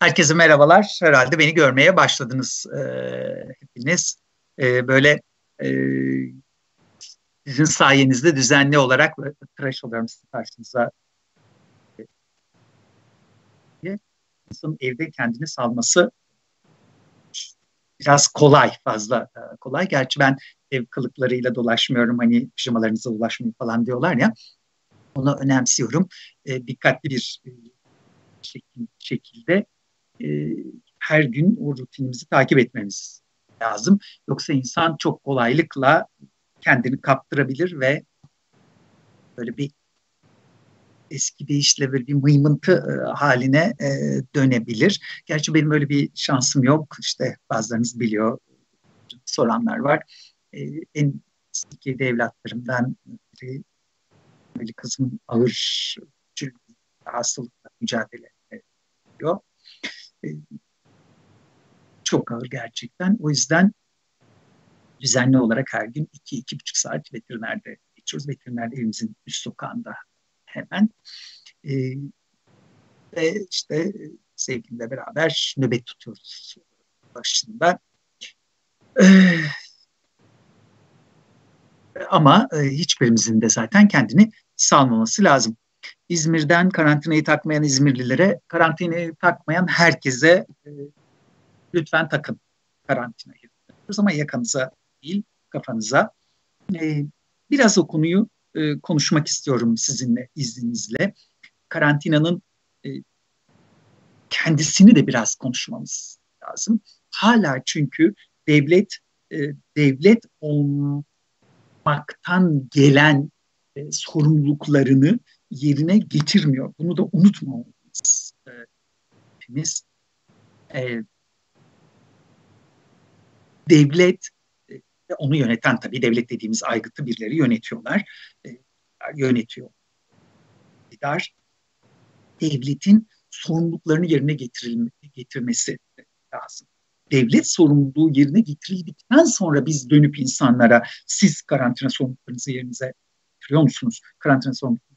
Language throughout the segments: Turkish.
Herkese merhabalar. Herhalde beni görmeye başladınız e, hepiniz. E, böyle e, sizin sayenizde düzenli olarak tıraş oluyorum sizin karşınıza. İnsanın evde kendini salması biraz kolay, fazla e, kolay. Gerçi ben ev kılıklarıyla dolaşmıyorum. Hani pijamalarınıza ulaşmayın falan diyorlar ya. Onu önemsiyorum. E, dikkatli bir e, şekilde e, her gün o rutinimizi takip etmemiz lazım. Yoksa insan çok kolaylıkla kendini kaptırabilir ve böyle bir eski deyişle böyle bir mıymıntı e, haline e, dönebilir. Gerçi benim öyle bir şansım yok. İşte bazılarınız biliyor, soranlar var. E, en Türkiye'de evlatlarımdan biri böyle kızım ağır hastalıkla mücadele ediyor. E, çok ağır gerçekten. O yüzden düzenli olarak her gün iki, iki buçuk saat veterinerde geçiyoruz. Veterinerde evimizin üst sokağında hemen. E, ve işte sevgilimle beraber nöbet tutuyoruz başında. E, ama e, hiçbirimizin de zaten kendini salmaması lazım. İzmir'den karantinayı takmayan İzmirlilere, karantinayı takmayan herkese e, lütfen takın karantinayı. Ama yakanıza değil, kafanıza. E, biraz o konuyu e, konuşmak istiyorum sizinle, izninizle. Karantinanın e, kendisini de biraz konuşmamız lazım. Hala çünkü devlet e, devlet olmaktan gelen e, sorumluluklarını yerine getirmiyor. Bunu da unutmamalıyız e, hepimiz. E, devlet e, onu yöneten tabii devlet dediğimiz aygıtı birileri yönetiyorlar. E, yönetiyor. İktidar devletin sorumluluklarını yerine getirmesi lazım. Devlet sorumluluğu yerine getirildikten sonra biz dönüp insanlara siz karantina sorumluluklarınızı yerinize getiriyor musunuz? Karantina sorumluluklarınızı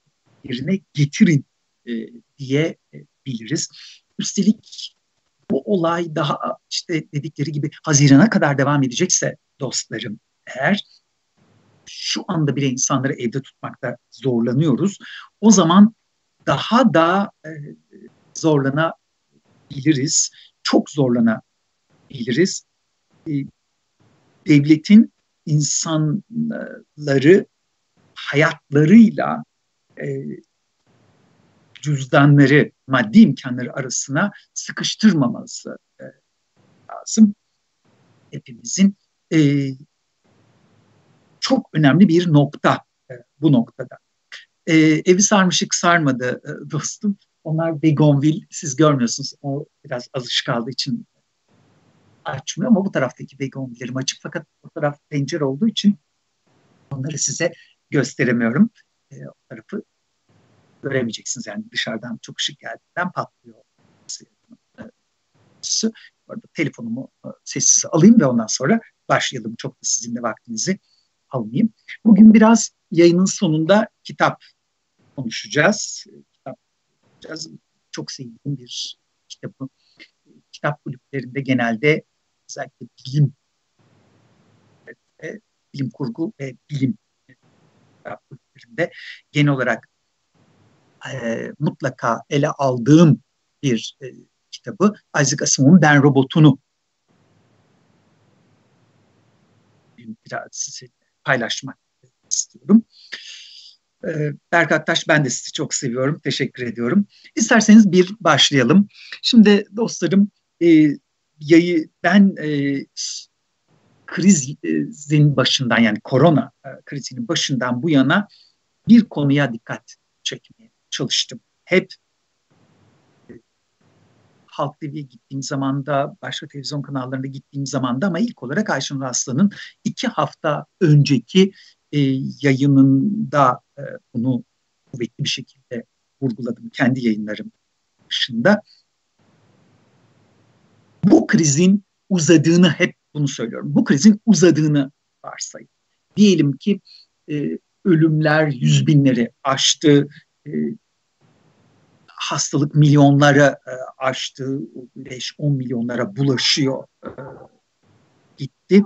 yerine getirin e, diye e, biliriz. Üstelik bu olay daha işte dedikleri gibi Haziran'a kadar devam edecekse dostlarım eğer şu anda bile insanları evde tutmakta zorlanıyoruz. O zaman daha da e, zorlanabiliriz. Çok zorlanabiliriz. E, devletin insanları hayatlarıyla e, cüzdanları, maddi imkanları arasına sıkıştırmaması e, lazım. Hepimizin e, çok önemli bir nokta e, bu noktada. E, evi sarmışık sarmadı e, dostum. Onlar Begonville, siz görmüyorsunuz. O biraz azış kaldığı için açmıyor ama bu taraftaki Begonville'lerim açık. Fakat o taraf pencere olduğu için onları size gösteremiyorum. E, o tarafı göremeyeceksiniz. Yani dışarıdan çok ışık geldiğinden patlıyor. Bu arada telefonumu e, sessize alayım ve ondan sonra başlayalım. Çok da sizin de vaktinizi almayayım. Bugün biraz yayının sonunda kitap konuşacağız. Kitap konuşacağız. Çok sevdiğim bir kitabı. Kitap kulüplerinde genelde özellikle bilim bilim kurgu ve bilim kulüplerinde genel olarak e, mutlaka ele aldığım bir e, kitabı Isaac Asimov'un Ben Robot'unu biraz size paylaşmak istiyorum. E, Berk Aktaş ben de sizi çok seviyorum. Teşekkür ediyorum. İsterseniz bir başlayalım. Şimdi dostlarım e, yayı ben e, krizin başından yani korona e, krizinin başından bu yana bir konuya dikkat çekmeye çalıştım. Hep Halk TV'ye gittiğim zaman da, başka televizyon kanallarında gittiğim zaman da ama ilk olarak Ayşen Raslan'ın iki hafta önceki e, yayınında e, bunu kuvvetli bir şekilde vurguladım kendi yayınlarım dışında. Bu krizin uzadığını hep bunu söylüyorum. Bu krizin uzadığını varsayın. Diyelim ki e, ölümler yüz binleri aştı, e, hastalık milyonlara e, aştı, 5-10 milyonlara bulaşıyor e, gitti.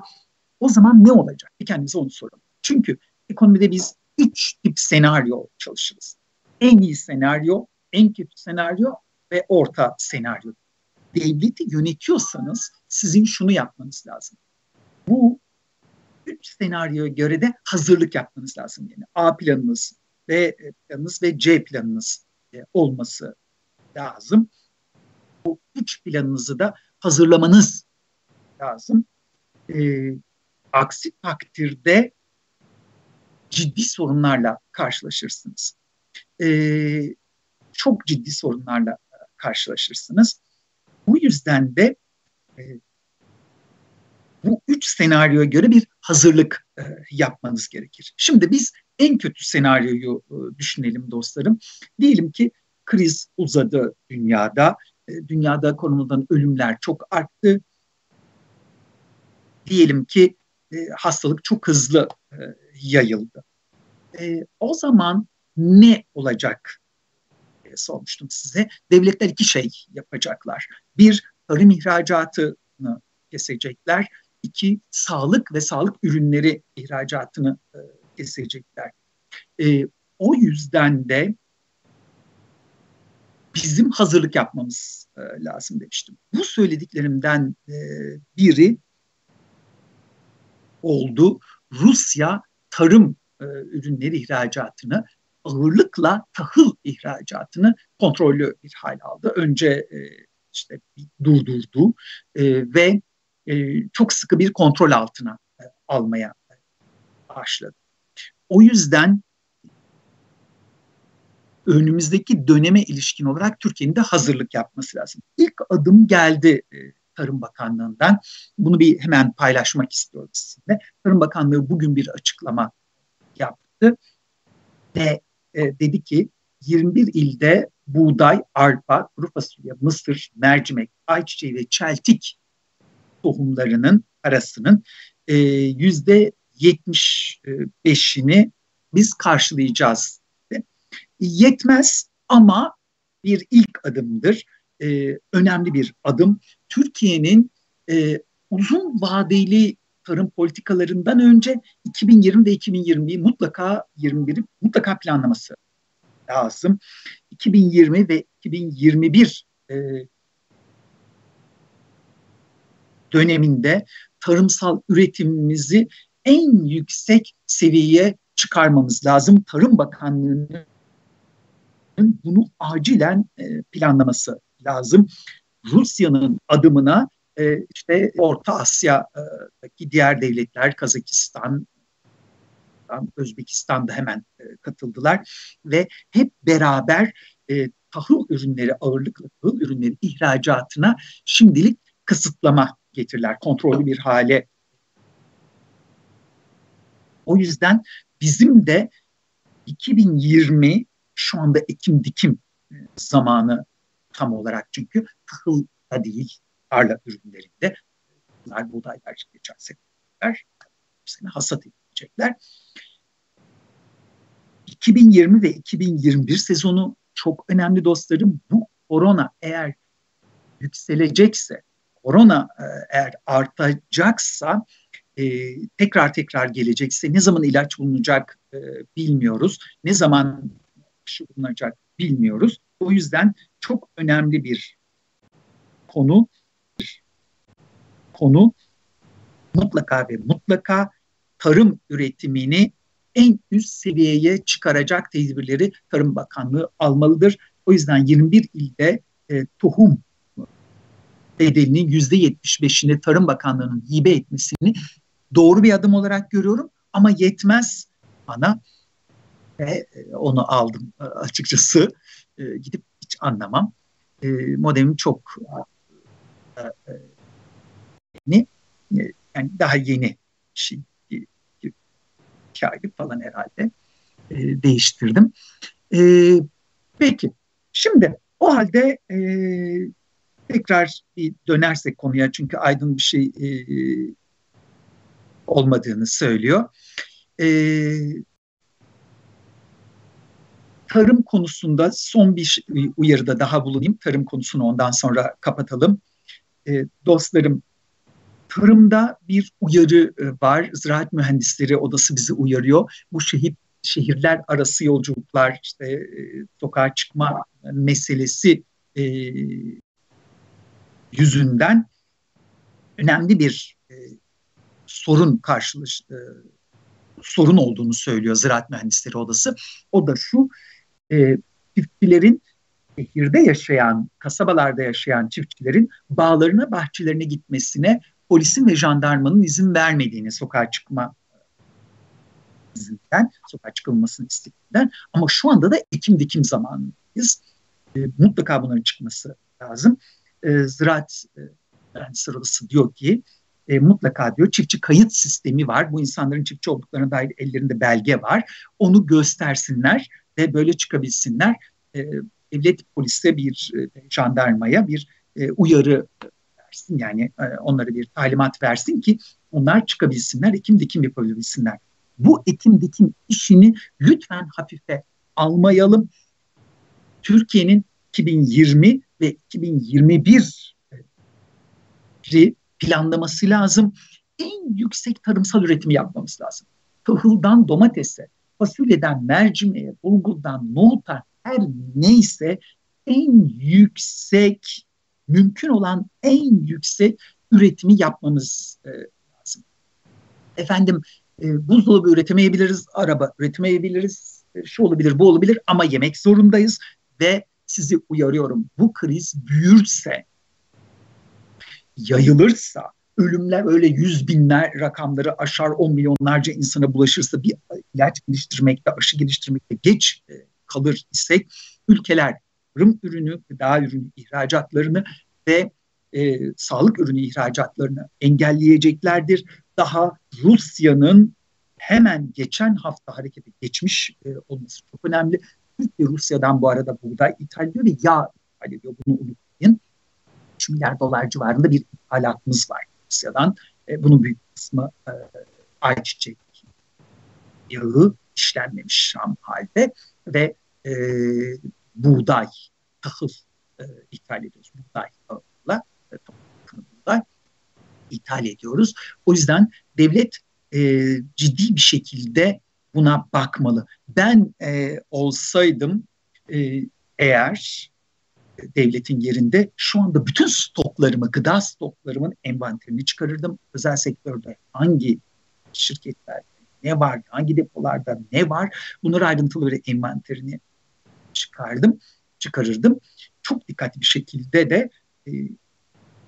O zaman ne olacak? Bir kendimize onu soralım. Çünkü ekonomide biz üç tip senaryo çalışırız. En iyi senaryo, en kötü senaryo ve orta senaryo. Devleti yönetiyorsanız sizin şunu yapmanız lazım. Bu üç senaryoya göre de hazırlık yapmanız lazım. Yani A planınız, B planınız ve C planınız olması lazım. Bu üç planınızı da hazırlamanız lazım. E, aksi takdirde ciddi sorunlarla karşılaşırsınız. E, çok ciddi sorunlarla karşılaşırsınız. Bu yüzden de e, bu üç senaryoya göre bir hazırlık e, yapmanız gerekir. Şimdi biz en kötü senaryoyu e, düşünelim dostlarım. Diyelim ki kriz uzadı dünyada. E, dünyada koronadan ölümler çok arttı. Diyelim ki e, hastalık çok hızlı e, yayıldı. E, o zaman ne olacak sormuştum size. Devletler iki şey yapacaklar. Bir, tarım ihracatını kesecekler. İki, sağlık ve sağlık ürünleri ihracatını e, kesecekler. E, o yüzden de bizim hazırlık yapmamız e, lazım demiştim. Bu söylediklerimden e, biri oldu. Rusya tarım e, ürünleri ihracatını ağırlıkla tahıl ihracatını kontrollü bir hal aldı. Önce e, işte durdurdu e, ve e, çok sıkı bir kontrol altına e, almaya başladı. O yüzden önümüzdeki döneme ilişkin olarak Türkiye'nin de hazırlık yapması lazım. İlk adım geldi e, Tarım Bakanlığı'ndan. Bunu bir hemen paylaşmak istiyorum sizinle. Tarım Bakanlığı bugün bir açıklama yaptı ve e, dedi ki 21 ilde buğday, arpa, kuru fasulye, mısır, mercimek, ayçiçeği ve çeltik tohumlarının arasının e, yüzde 75'ini biz karşılayacağız. Yetmez ama bir ilk adımdır. E, önemli bir adım. Türkiye'nin e, uzun vadeli tarım politikalarından önce 2020 ve 2021 mutlaka 21'i mutlaka planlaması lazım. 2020 ve 2021 e, döneminde tarımsal üretimimizi en yüksek seviyeye çıkarmamız lazım. Tarım Bakanlığı'nın bunu acilen e, planlaması lazım. Rusya'nın adımına e, işte Orta Asya'daki diğer devletler, Kazakistan, Özbekistan da hemen e, katıldılar ve hep beraber tahıl ürünleri ağırlıklı tahıl ürünleri ihracatına şimdilik kısıtlama getirirler, kontrollü bir hale. O yüzden bizim de 2020 şu anda ekim dikim e, zamanı tam olarak çünkü tahıl da değil tarla ürünlerinde bunlar buğdaylar geçen seneler sene hasat edilecekler. 2020 ve 2021 sezonu çok önemli dostlarım. Bu korona eğer yükselecekse korona e, eğer artacaksa e, tekrar tekrar gelecekse ne zaman ilaç bulunacak e, bilmiyoruz. Ne zaman aşı bulunacak bilmiyoruz. O yüzden çok önemli bir konu konu mutlaka ve mutlaka tarım üretimini en üst seviyeye çıkaracak tedbirleri Tarım Bakanlığı almalıdır. O yüzden 21 ilde e, tohum bedelinin yüzde 75'ini Tarım Bakanlığı'nın hibe etmesini doğru bir adım olarak görüyorum. Ama yetmez bana ve e, onu aldım e, açıkçası. E, gidip hiç anlamam. Modemim çok yeni yani daha yeni şey iki aylık falan herhalde değiştirdim. Peki şimdi o halde tekrar bir dönersek konuya çünkü Aydın bir şey e, olmadığını söylüyor. E, tarım konusunda son bir uyarıda daha bulunayım. Tarım konusunu ondan sonra kapatalım. E, dostlarım tarımda bir uyarı e, var. Ziraat Mühendisleri Odası bizi uyarıyor. Bu şehir şehirler arası yolculuklar, işte e, sokağa çıkma meselesi e, yüzünden önemli bir e, sorun karşılaş e, sorun olduğunu söylüyor Ziraat Mühendisleri Odası. O da şu, e, çiftçilerin şehirde yaşayan, kasabalarda yaşayan çiftçilerin bağlarına, bahçelerine gitmesine polisin ve jandarmanın izin vermediğini sokağa çıkma izinden, sokağa çıkılmasını istediğinden ama şu anda da ekim dikim zamanındayız. E, mutlaka bunların çıkması lazım. E, Ziraat e, Mühendisleri Odası diyor ki e, mutlaka diyor çiftçi kayıt sistemi var. Bu insanların çiftçi olduklarına dair ellerinde belge var. Onu göstersinler ve böyle çıkabilsinler. E, devlet polise bir e, jandarmaya bir e, uyarı versin. Yani e, onlara bir talimat versin ki onlar çıkabilsinler, ekim dikim yapabilsinler. Bu ekim dikim işini lütfen hafife almayalım. Türkiye'nin 2020 ve 2021 planlaması lazım. En yüksek tarımsal üretimi yapmamız lazım. Tahıldan domatese, fasulyeden mercimeğe, bulgurdan nohuta her neyse en yüksek mümkün olan en yüksek üretimi yapmamız e, lazım. Efendim e, buzdolabı üretemeyebiliriz, araba üretemeyebiliriz, e, şu olabilir, bu olabilir ama yemek zorundayız ve sizi uyarıyorum bu kriz büyürse yayılırsa, ölümler öyle yüz binler rakamları aşar, on milyonlarca insana bulaşırsa bir ilaç geliştirmekte, aşı geliştirmekte geç kalır isek ülkeler tarım ürünü, gıda ürünü ihracatlarını ve e, sağlık ürünü ihracatlarını engelleyeceklerdir. Daha Rusya'nın hemen geçen hafta harekete geçmiş e, olması çok önemli. Türkiye Rusya'dan bu arada buğday ithal ediyor ve yağ ithal ediyor. Bunu unutmayın. 3 milyar dolar civarında bir ithalatımız var Rusya'dan. E, bunun büyük kısmı e, ayçiçek yağı işlenmemiş şam halde ve e, buğday, tahıl e, ithal ediyoruz. Buğday tahılla, e, buğday ithal ediyoruz. O yüzden devlet e, ciddi bir şekilde buna bakmalı. Ben e, olsaydım e, eğer devletin yerinde şu anda bütün stoklarımı, gıda stoklarımın envanterini çıkarırdım. Özel sektörde hangi şirketlerde ne var, hangi depolarda ne var bunları ayrıntılı bir envanterini çıkardım, çıkarırdım. Çok dikkatli bir şekilde de e,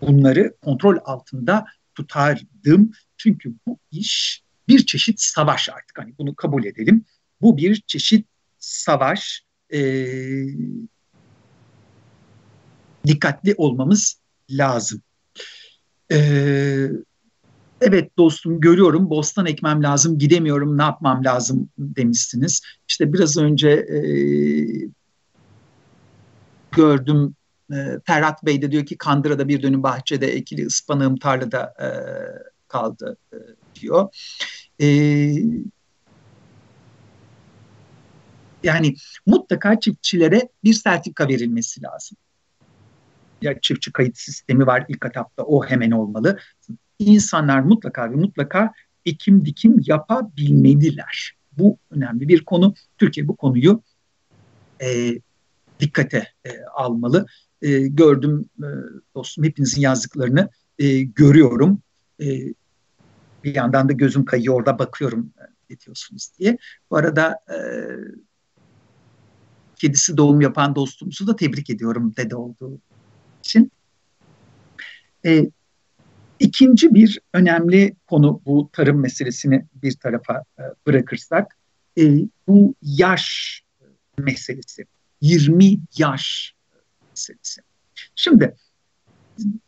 bunları kontrol altında tutardım. Çünkü bu iş bir çeşit savaş artık hani bunu kabul edelim. Bu bir çeşit savaş. E, dikkatli olmamız lazım. Ee, evet dostum görüyorum bostan ekmem lazım gidemiyorum ne yapmam lazım demişsiniz. İşte biraz önce e, gördüm e, Ferhat Bey de diyor ki Kandıra'da bir dönüm bahçede ekili ıspanağım tarlada e, kaldı e, diyor. E, yani mutlaka çiftçilere bir sertifika verilmesi lazım ya çiftçi kayıt sistemi var ilk etapta o hemen olmalı. İnsanlar mutlaka ve mutlaka ekim dikim yapabilmeliler. Bu önemli bir konu. Türkiye bu konuyu e, dikkate e, almalı. E, gördüm e, dostum hepinizin yazdıklarını e, görüyorum. E, bir yandan da gözüm kayıyor orada bakıyorum e, ne diyorsunuz diye. Bu arada e, kedisi doğum yapan dostumuzu da tebrik ediyorum dede olduğu için. E, ikinci bir önemli konu bu tarım meselesini bir tarafa e, bırakırsak e, bu yaş meselesi. 20 yaş meselesi. Şimdi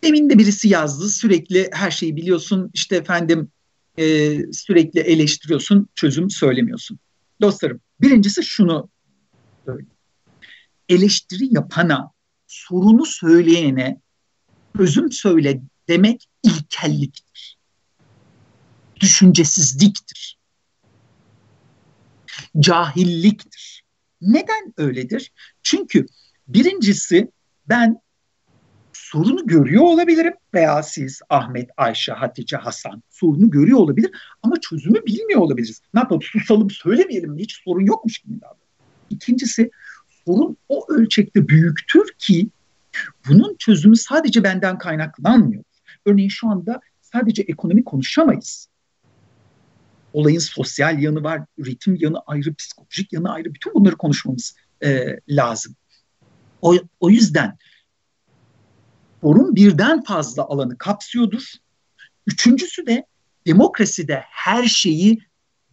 demin de birisi yazdı sürekli her şeyi biliyorsun işte efendim e, sürekli eleştiriyorsun çözüm söylemiyorsun. Dostlarım birincisi şunu söyleyeyim. Eleştiri yapana sorunu söyleyene çözüm söyle demek ilkelliktir. Düşüncesizliktir. Cahilliktir. Neden öyledir? Çünkü birincisi ben sorunu görüyor olabilirim veya siz Ahmet, Ayşe, Hatice, Hasan sorunu görüyor olabilir ama çözümü bilmiyor olabiliriz. Ne yapalım susalım söylemeyelim? Hiç sorun yokmuş gibi davranalım. İkincisi sorun o ölçekte büyüktür ki bunun çözümü sadece benden kaynaklanmıyor. Örneğin şu anda sadece ekonomi konuşamayız. Olayın sosyal yanı var, üretim yanı ayrı, psikolojik yanı ayrı. Bütün bunları konuşmamız e, lazım. O, o yüzden sorun birden fazla alanı kapsıyordur. Üçüncüsü de demokraside her şeyi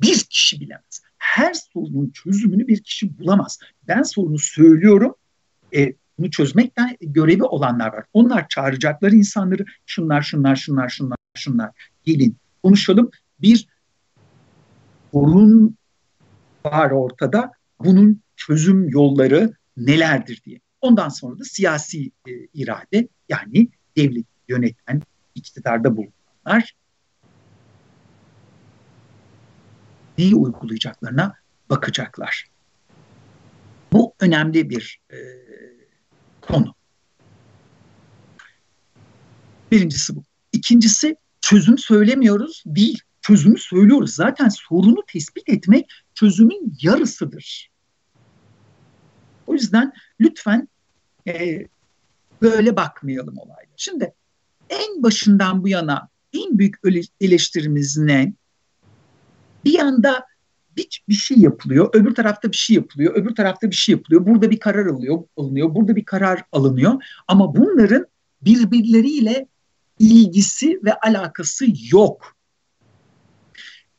bir kişi bilemez. Her sorunun çözümünü bir kişi bulamaz. Ben sorunu söylüyorum, e, bunu çözmekten görevi olanlar var. Onlar çağıracakları insanları şunlar, şunlar, şunlar, şunlar, şunlar gelin konuşalım. Bir sorun var ortada. Bunun çözüm yolları nelerdir diye. Ondan sonra da siyasi e, irade yani devlet yöneten, iktidarda bulunanlar neyi uygulayacaklarına bakacaklar. Bu önemli bir e, konu. Birincisi bu. İkincisi çözüm söylemiyoruz değil. Çözümü söylüyoruz. Zaten sorunu tespit etmek çözümün yarısıdır. O yüzden lütfen e, böyle bakmayalım olayla. Şimdi en başından bu yana en büyük eleştirimiz ne? Bir yanda bir, bir şey yapılıyor, öbür tarafta bir şey yapılıyor, öbür tarafta bir şey yapılıyor. Burada bir karar alınıyor, alınıyor, burada bir karar alınıyor. Ama bunların birbirleriyle ilgisi ve alakası yok.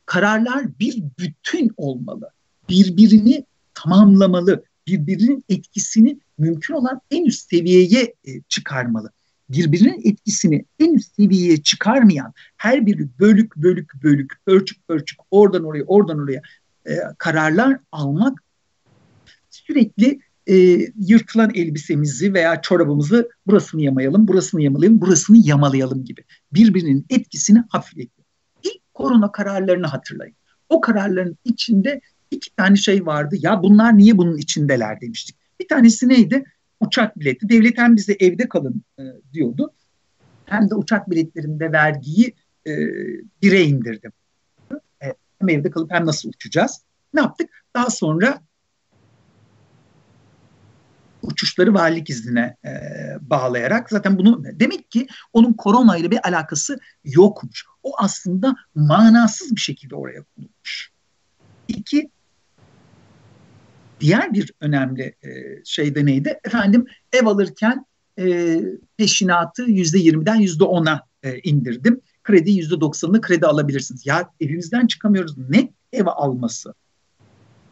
Kararlar bir bütün olmalı. Birbirini tamamlamalı. Birbirinin etkisini mümkün olan en üst seviyeye e, çıkarmalı. Birbirinin etkisini en üst seviyeye çıkarmayan her biri bölük bölük bölük, ölçük ölçük oradan oraya oradan oraya e, kararlar almak sürekli e, yırtılan elbisemizi veya çorabımızı burasını yamayalım, burasını yamalayalım, burasını yamalayalım gibi birbirinin etkisini hafifletiyor. Korona kararlarını hatırlayın. O kararların içinde iki tane şey vardı. Ya bunlar niye bunun içindeler demiştik. Bir tanesi neydi? Uçak bileti. Devlet hem bize evde kalın e, diyordu. Hem de uçak biletlerinde vergiyi e, bire indirdim. E, hem evde kalıp hem nasıl uçacağız? Ne yaptık? Daha sonra uçuşları valilik iznine e, bağlayarak zaten bunu demek ki onun korona ile bir alakası yokmuş. O aslında manasız bir şekilde oraya konulmuş. İki, diğer bir önemli e, şey de neydi? Efendim ev alırken e, peşinatı yüzde yirmiden yüzde ona e, indirdim. Kredi yüzde doksanını kredi alabilirsiniz. Ya evimizden çıkamıyoruz. Ne ev alması?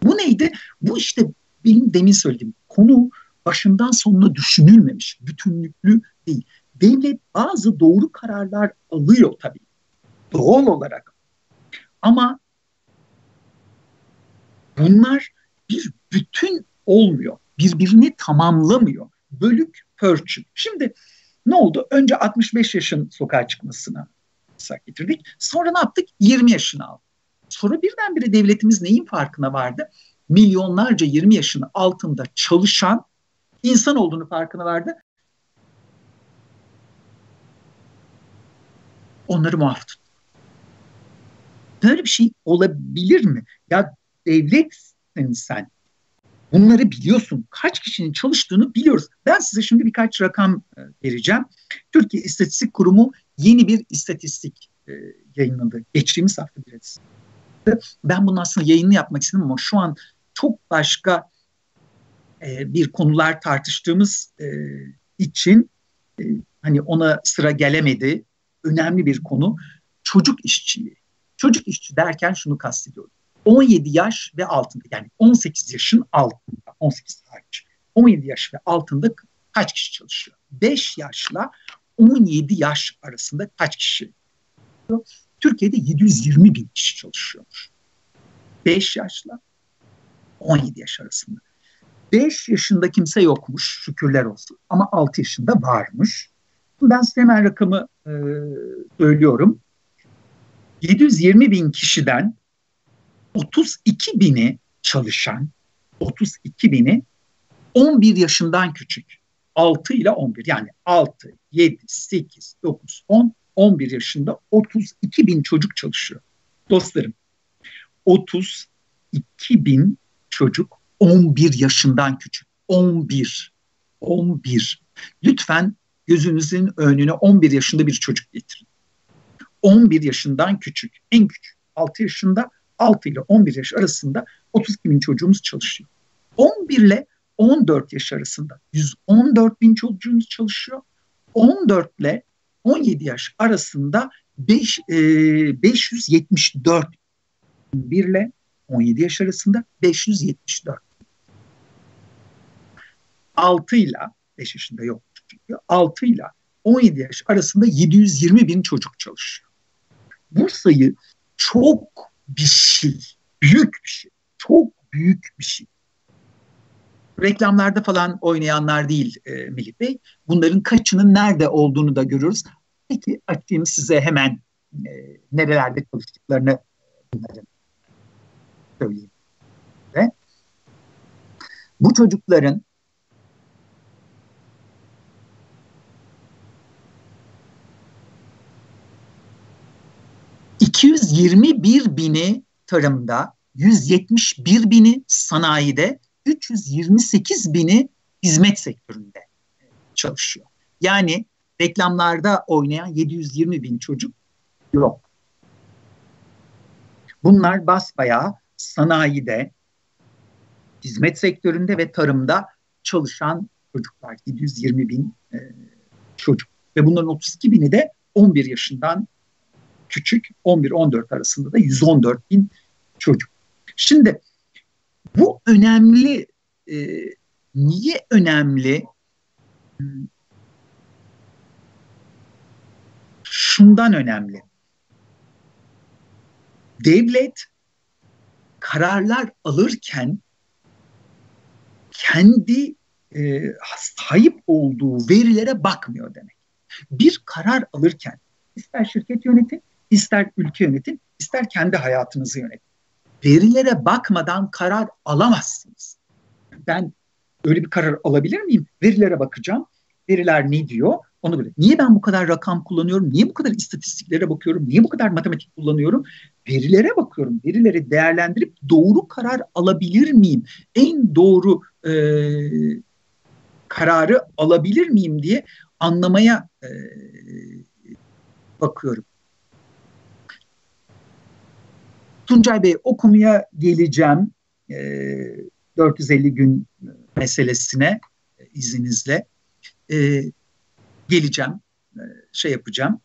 Bu neydi? Bu işte benim demin söylediğim konu başından sonuna düşünülmemiş, bütünlüklü değil. Devlet bazı doğru kararlar alıyor tabii. Doğal olarak. Ama bunlar bir bütün olmuyor. Birbirini tamamlamıyor. Bölük pörçük. Şimdi ne oldu? Önce 65 yaşın sokağa çıkmasına getirdik. Sonra ne yaptık? 20 yaşını aldık. Sonra birdenbire devletimiz neyin farkına vardı? Milyonlarca 20 yaşının altında çalışan insan olduğunu farkına vardı. Onları muaf tuttu. Böyle bir şey olabilir mi? Ya devletsin sen. Bunları biliyorsun. Kaç kişinin çalıştığını biliyoruz. Ben size şimdi birkaç rakam e, vereceğim. Türkiye İstatistik Kurumu yeni bir istatistik e, yayınladı. Geçtiğimiz hafta bir Ben bunun aslında yayını yapmak istedim ama şu an çok başka e, bir konular tartıştığımız e, için e, hani ona sıra gelemedi. Önemli bir konu çocuk işçiliği. Çocuk işçi derken şunu kastediyorum. 17 yaş ve altında yani 18 yaşın altında 18 hariç 17 yaş ve altında kaç kişi çalışıyor? 5 yaşla 17 yaş arasında kaç kişi? Türkiye'de 720 bin kişi çalışıyormuş. 5 yaşla 17 yaş arasında. 5 yaşında kimse yokmuş şükürler olsun ama 6 yaşında varmış. Ben size hemen rakamı e, söylüyorum. 720 bin kişiden 32 bini çalışan 32 bini 11 yaşından küçük. 6 ile 11 yani 6, 7, 8, 9, 10, 11 yaşında 32 bin çocuk çalışıyor. Dostlarım 32 bin çocuk 11 yaşından küçük. 11. 11. Lütfen gözünüzün önüne 11 yaşında bir çocuk getirin. 11 yaşından küçük, en küçük 6 yaşında 6 ile 11 yaş arasında 32 bin çocuğumuz çalışıyor. 11 ile 14 yaş arasında 114 bin çocuğumuz çalışıyor. 14 ile 17 yaş arasında 5, e, 574 1 ile 17 yaş arasında 574. 6 ile 5 yaşında yok çünkü 6 ile 17 yaş arasında 720 bin çocuk çalışıyor. Bu sayı çok bir şey, büyük bir şey, çok büyük bir şey. Reklamlarda falan oynayanlar değil e, Melih Bey. Bunların kaçının nerede olduğunu da görürüz. Peki açayım size hemen e, nerelerde çalıştıklarını bunların söyleyeyim. Ve bu çocukların ...221 bini tarımda, 171 bini sanayide, 328 bini hizmet sektöründe çalışıyor. Yani reklamlarda oynayan 720 bin çocuk yok. Bunlar basbayağı sanayide, hizmet sektöründe ve tarımda çalışan çocuklar. 720 bin e, çocuk. Ve bunların 32 bini de 11 yaşından küçük, 11-14 arasında da 114 bin çocuk. Şimdi bu önemli. E, niye önemli? Şundan önemli. Devlet kararlar alırken kendi e, sahip olduğu verilere bakmıyor demek. Bir karar alırken ister şirket yönetin, ister ülke yönetin, ister kendi hayatınızı yönetin. Verilere bakmadan karar alamazsınız. Ben öyle bir karar alabilir miyim? Verilere bakacağım. Veriler ne diyor? Onu böyle. Niye ben bu kadar rakam kullanıyorum? Niye bu kadar istatistiklere bakıyorum? Niye bu kadar matematik kullanıyorum? Verilere bakıyorum. Verileri değerlendirip doğru karar alabilir miyim? En doğru e, kararı alabilir miyim diye anlamaya e, bakıyorum. Tuncay Bey o konuya geleceğim. E, 450 gün meselesine e, izninizle. E, geleceğim, e, şey yapacağım.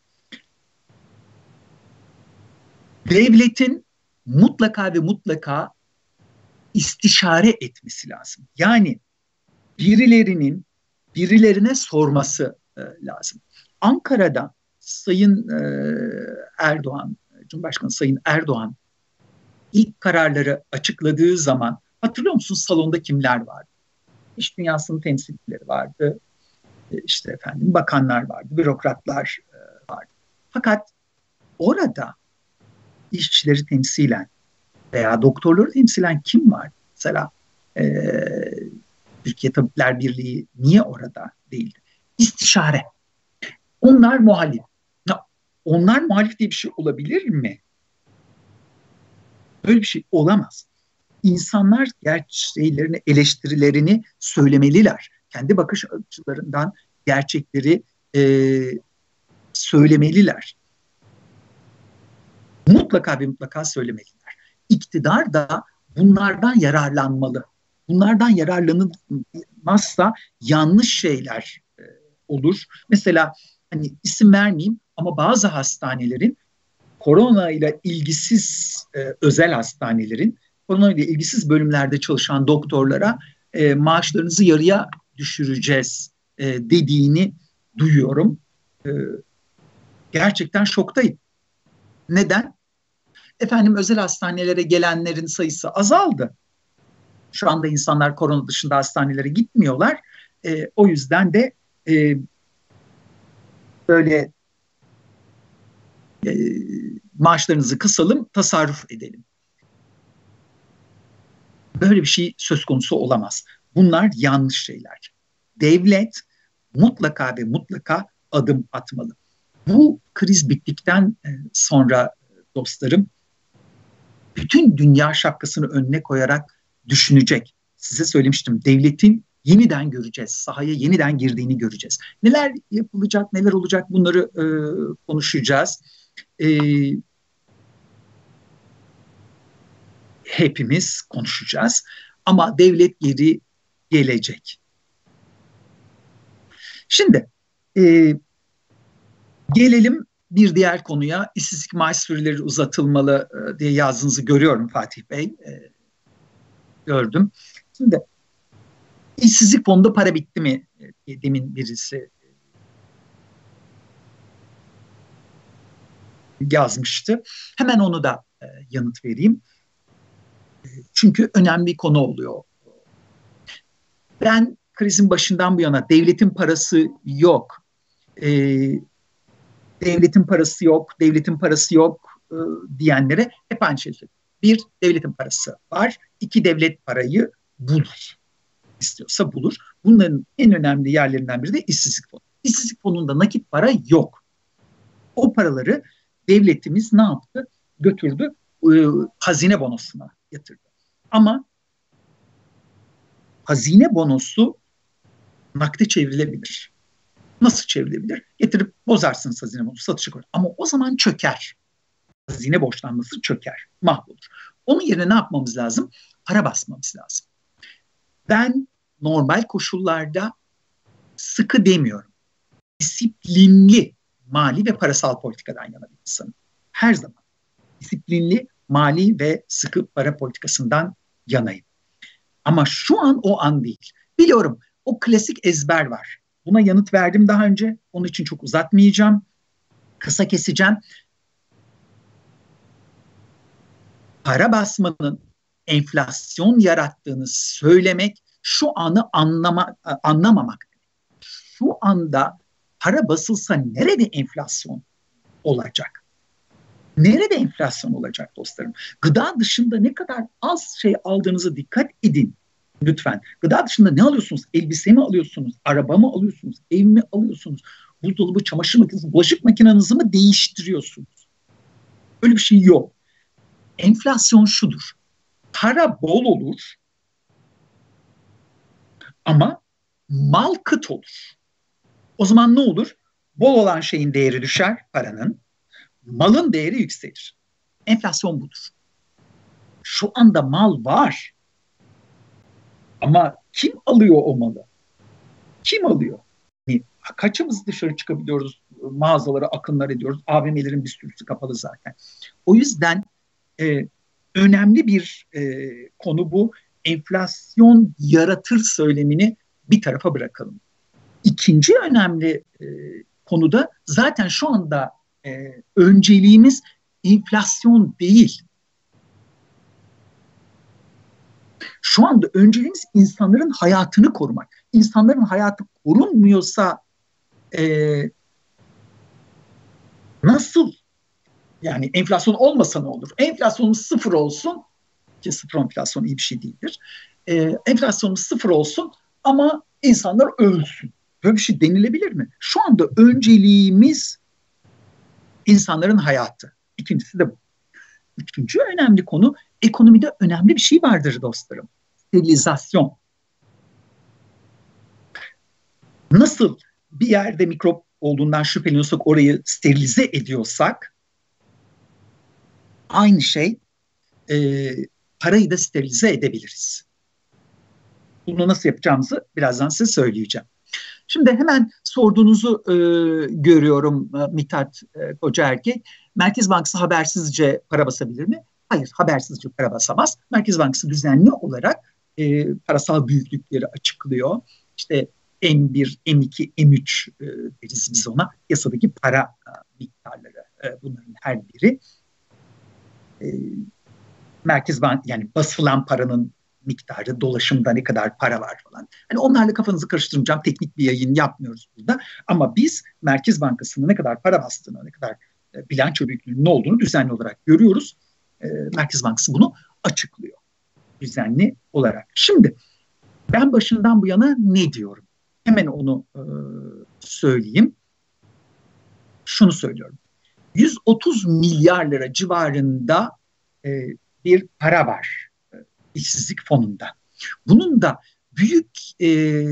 Devletin mutlaka ve mutlaka istişare etmesi lazım. Yani birilerinin birilerine sorması e, lazım. Ankara'da Sayın e, Erdoğan, Cumhurbaşkanı Sayın Erdoğan ilk kararları açıkladığı zaman hatırlıyor musun salonda kimler vardı? İş dünyasının temsilcileri vardı, e, işte efendim bakanlar vardı, bürokratlar e, vardı. Fakat orada işçileri temsilen veya doktorları temsilen kim var? Mesela e, Türkiye Tabipler Birliği niye orada değildi? İstişare. Onlar muhalif. onlar muhalif diye bir şey olabilir mi? Böyle bir şey olamaz. İnsanlar gerçeklerini, eleştirilerini söylemeliler kendi bakış açılarından gerçekleri e, söylemeliler. Mutlaka ve mutlaka söylemeliler. İktidar da bunlardan yararlanmalı. Bunlardan yararlanılmazsa yanlış şeyler e, olur. Mesela hani isim vermeyeyim ama bazı hastanelerin korona ile ilgisiz e, özel hastanelerin korona ile ilgisiz bölümlerde çalışan doktorlara e, maaşlarınızı yarıya düşüreceğiz e, dediğini duyuyorum. E, gerçekten şoktayım. Neden? Efendim özel hastanelere gelenlerin sayısı azaldı. Şu anda insanlar korona dışında hastanelere gitmiyorlar. E, o yüzden de e, böyle e, maaşlarınızı kısalım, tasarruf edelim. Böyle bir şey söz konusu olamaz. Bunlar yanlış şeyler. Devlet mutlaka ve mutlaka adım atmalı. Bu kriz bittikten e, sonra dostlarım bütün dünya şapkasını önüne koyarak düşünecek. Size söylemiştim devletin yeniden göreceğiz. Sahaya yeniden girdiğini göreceğiz. Neler yapılacak, neler olacak bunları e, konuşacağız. E, hepimiz konuşacağız. Ama devlet geri gelecek. Şimdi e, gelelim bir diğer konuya. Maaş süreleri uzatılmalı e, diye yazdığınızı görüyorum Fatih Bey. E, gördüm. Şimdi işsizlik fonunda para bitti mi diye demin birisi yazmıştı. Hemen onu da e, yanıt vereyim. Çünkü önemli bir konu oluyor. Ben krizin başından bu yana devletin parası yok. E, devletin parası yok, devletin parası yok e, diyenlere hep aynı şey söylüyorum. Bir, devletin parası var. İki, devlet parayı bulur. İstiyorsa bulur. Bunların en önemli yerlerinden biri de işsizlik fonu. İşsizlik fonunda nakit para yok. O paraları devletimiz ne yaptı? Götürdü e, hazine bonosuna yatırdı. Ama hazine bonosu nakde çevrilebilir. Nasıl çevrilebilir? Getirip bozarsınız hazine bonosu satışa koyar. Ama o zaman çöker. Hazine borçlanması çöker, mahvolur. Onun yerine ne yapmamız lazım? Para basmamız lazım. Ben normal koşullarda sıkı demiyorum. Disiplinli mali ve parasal politikadan yana bir insanım. Her zaman disiplinli mali ve sıkı para politikasından yanayım. Ama şu an o an değil. Biliyorum o klasik ezber var. Buna yanıt verdim daha önce. Onun için çok uzatmayacağım. Kısa keseceğim. Para basmanın enflasyon yarattığını söylemek şu anı anlama, anlamamak. Şu anda para basılsa nerede enflasyon olacak? Nerede enflasyon olacak dostlarım? Gıda dışında ne kadar az şey aldığınızı dikkat edin lütfen. Gıda dışında ne alıyorsunuz? Elbise mi alıyorsunuz? Araba mı alıyorsunuz? Ev mi alıyorsunuz? Buzdolabı, çamaşır makinesi, bulaşık makinenizi mi değiştiriyorsunuz? Öyle bir şey yok. Enflasyon şudur. Para bol olur ama mal kıt olur. O zaman ne olur? Bol olan şeyin değeri düşer paranın. Malın değeri yükselir. Enflasyon budur. Şu anda mal var. Ama kim alıyor o malı? Kim alıyor? Yani kaçımız dışarı çıkabiliyoruz? Mağazalara akınlar ediyoruz. AVM'lerin bir sürüsü kapalı zaten. O yüzden e, önemli bir e, konu bu. Enflasyon yaratır söylemini bir tarafa bırakalım. İkinci önemli e, konuda zaten şu anda e, önceliğimiz enflasyon değil. Şu anda önceliğimiz insanların hayatını korumak. İnsanların hayatı korunmuyorsa e, nasıl yani enflasyon olmasa ne olur? Enflasyonumuz sıfır olsun ki sıfır enflasyon iyi bir şey değildir. E, enflasyonumuz sıfır olsun ama insanlar ölsün. Böyle bir şey denilebilir mi? Şu anda önceliğimiz insanların hayatı. İkincisi de bu. Üçüncü önemli konu ekonomide önemli bir şey vardır dostlarım. Sterilizasyon. Nasıl bir yerde mikrop olduğundan şüpheleniyorsak orayı sterilize ediyorsak aynı şey e, parayı da sterilize edebiliriz. Bunu nasıl yapacağımızı birazdan size söyleyeceğim. Şimdi hemen sorduğunuzu e, görüyorum e, Mithat e, Koca Erkek. Merkez Bankası habersizce para basabilir mi? Hayır, habersizce para basamaz. Merkez Bankası düzenli olarak e, parasal büyüklükleri açıklıyor. İşte M1, M2, M3 e, deriz biz ona. Yasadaki para e, miktarları e, bunların her biri. E, Merkez Bank yani basılan paranın miktarı, dolaşımda ne kadar para var falan. Hani onlarla kafanızı karıştırmayacağım. Teknik bir yayın yapmıyoruz burada. Ama biz Merkez Bankası'nın ne kadar para bastığını, ne kadar e, bilanço büyüklüğünün ne olduğunu düzenli olarak görüyoruz. E, Merkez Bankası bunu açıklıyor. düzenli olarak. Şimdi ben başından bu yana ne diyorum? Hemen onu e, söyleyeyim. Şunu söylüyorum. 130 milyar lira civarında bir para var işsizlik fonunda. Bunun da büyük e,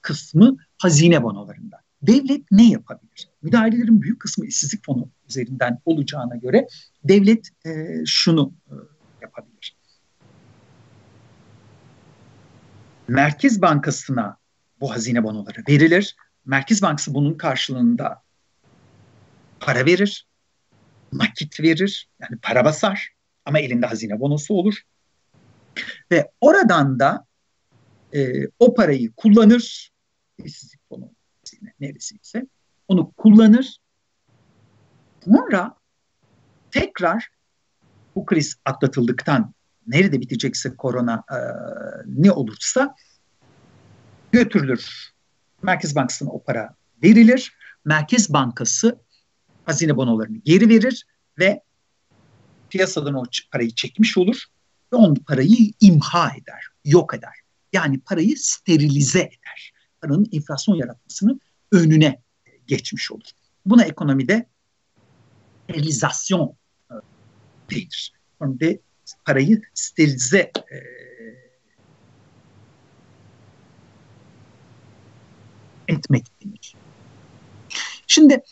kısmı hazine bonolarında. Devlet ne yapabilir? Müdahalelerin büyük kısmı işsizlik fonu üzerinden olacağına göre devlet e, şunu e, yapabilir. Merkez Bankası'na bu hazine bonoları verilir. Merkez Bankası bunun karşılığında para verir, nakit verir, yani para basar ama elinde hazine bonosu olur. Ve oradan da e, o parayı kullanır, işsizlik fonu neresiyse onu kullanır. Sonra tekrar bu kriz atlatıldıktan nerede bitecekse korona e, ne olursa götürülür. Merkez Bankası'na o para verilir. Merkez Bankası hazine bonolarını geri verir ve piyasadan o parayı çekmiş olur ve on parayı imha eder, yok eder. Yani parayı sterilize eder. Paranın enflasyon yaratmasının önüne geçmiş olur. Buna ekonomide sterilizasyon e, denir. Ekonomide parayı sterilize e, etmek denir. Şimdi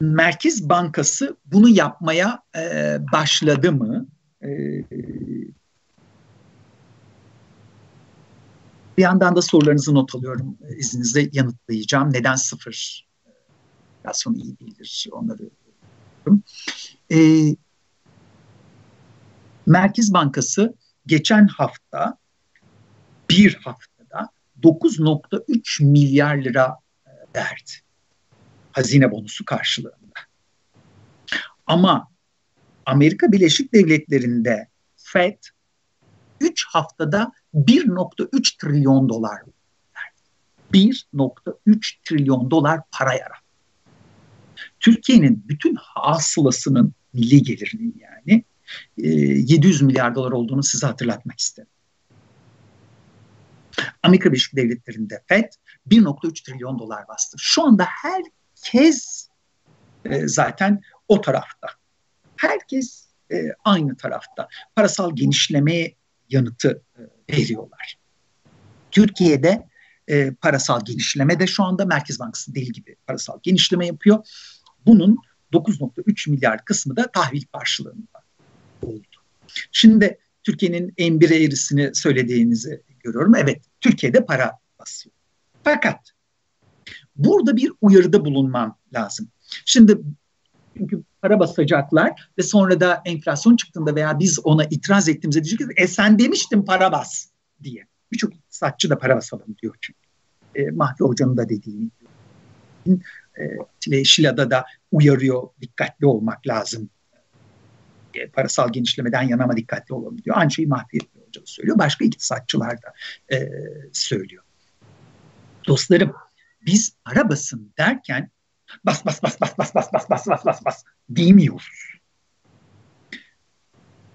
Merkez Bankası bunu yapmaya e, başladı mı? E, bir yandan da sorularınızı not alıyorum. İzninizle yanıtlayacağım. Neden sıfır? Enflasyon iyi değildir. Onları e, Merkez Bankası geçen hafta bir haftada 9.3 milyar lira e, verdi. Hazine bonusu karşılığında. Ama Amerika Birleşik Devletleri'nde FED 3 haftada 1.3 trilyon dolar verdi. 1.3 trilyon dolar para yarattı. Türkiye'nin bütün hasılasının milli gelirinin yani 700 e, milyar dolar olduğunu size hatırlatmak isterim. Amerika Birleşik Devletleri'nde FED 1.3 trilyon dolar bastı. Şu anda herkes e, zaten o tarafta. Herkes e, aynı tarafta. Parasal genişlemeye yanıtı veriyorlar. Türkiye'de parasal genişleme de şu anda Merkez Bankası deli gibi parasal genişleme yapıyor. Bunun 9.3 milyar kısmı da tahvil karşılığında oldu. Şimdi Türkiye'nin en bir eğrisini söylediğinizi görüyorum. Evet, Türkiye'de para basıyor. Fakat burada bir uyarıda bulunmam lazım. Şimdi çünkü para basacaklar ve sonra da enflasyon çıktığında veya biz ona itiraz ettiğimizde diyecek ki e sen demiştin para bas diye. Birçok iktisatçı da para basalım diyor çünkü. E, Mahfi Hoca'nın da dediğini e, Şila'da da uyarıyor dikkatli olmak lazım. E, parasal genişlemeden yanama dikkatli olalım diyor. Aynı şeyi Mahfi Hoca da söylüyor. Başka iktisatçılar da e, söylüyor. Dostlarım biz para basın derken bas bas bas bas bas bas bas bas bas bas bas demiyoruz.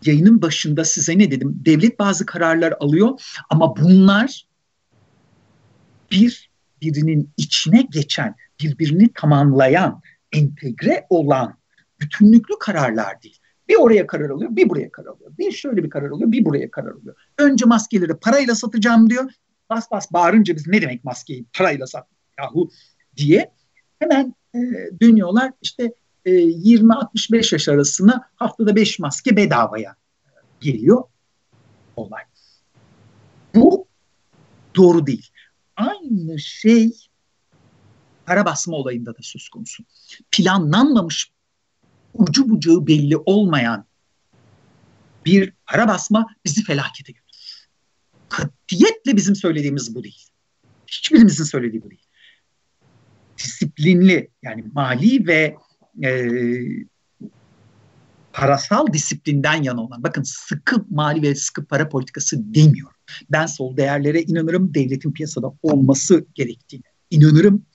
Yayının başında size ne dedim? Devlet bazı kararlar alıyor ama bunlar bir birinin içine geçen birbirini tamamlayan, entegre olan bütünlüklü kararlar değil. Bir oraya karar alıyor, bir buraya karar alıyor. Bir şöyle bir karar alıyor, bir buraya karar alıyor. Önce maskeleri parayla satacağım diyor. Bas bas bağırınca biz ne demek maskeyi parayla sat yahu diye hemen e, dönüyorlar. İşte e, 20-65 yaş arasına haftada 5 maske bedavaya geliyor olay. Bu doğru değil. Aynı şey para basma olayında da söz konusu. Planlanmamış, ucu bucağı belli olmayan bir para basma bizi felakete götürür. Katiyetle bizim söylediğimiz bu değil. Hiçbirimizin söylediği bu değil. Disiplinli yani mali ve e, parasal disiplinden yana olan, bakın sıkı mali ve sıkı para politikası demiyorum. Ben sol değerlere inanırım, devletin piyasada olması gerektiğine inanırım.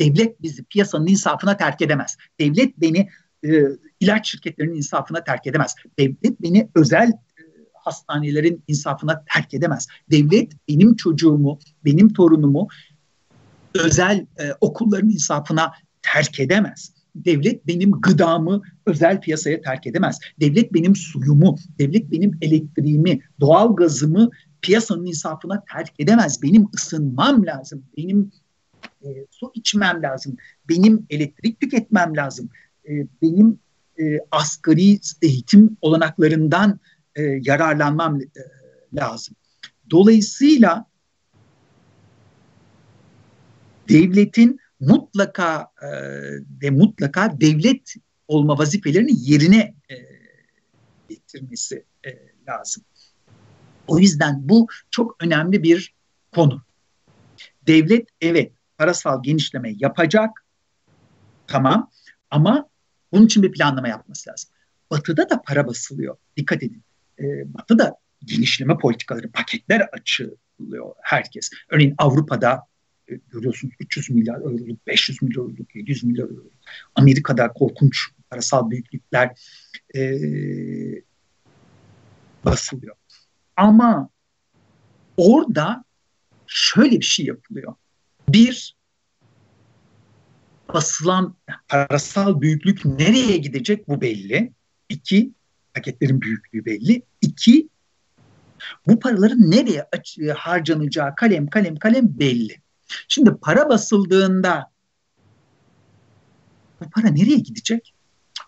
Devlet bizi piyasanın insafına terk edemez. Devlet beni e, ilaç şirketlerinin insafına terk edemez. Devlet beni özel e, hastanelerin insafına terk edemez. Devlet benim çocuğumu, benim torunumu özel e, okulların insafına terk edemez. Devlet benim gıdamı özel piyasaya terk edemez. Devlet benim suyumu, devlet benim elektriğimi, doğal gazımı piyasanın insafına terk edemez. Benim ısınmam lazım. Benim e, su içmem lazım. Benim elektrik tüketmem lazım. E, benim e, asgari eğitim olanaklarından e, yararlanmam e, lazım. Dolayısıyla devletin mutlaka e, ve mutlaka devlet olma vazifelerini yerine e, getirmesi e, lazım. O yüzden bu çok önemli bir konu. Devlet evet parasal genişleme yapacak tamam ama bunun için bir planlama yapması lazım. Batı'da da para basılıyor. Dikkat edin. E, Batı'da genişleme politikaları, paketler açılıyor herkes. Örneğin Avrupa'da görüyorsunuz 300 milyar euroluk, 500 milyar euroluk, 700 milyar euroluk. Amerika'da korkunç parasal büyüklükler e, basılıyor. Ama orada şöyle bir şey yapılıyor. Bir, basılan parasal büyüklük nereye gidecek bu belli. İki, paketlerin büyüklüğü belli. İki, bu paraların nereye harcanacağı kalem kalem kalem belli. Şimdi para basıldığında bu para nereye gidecek?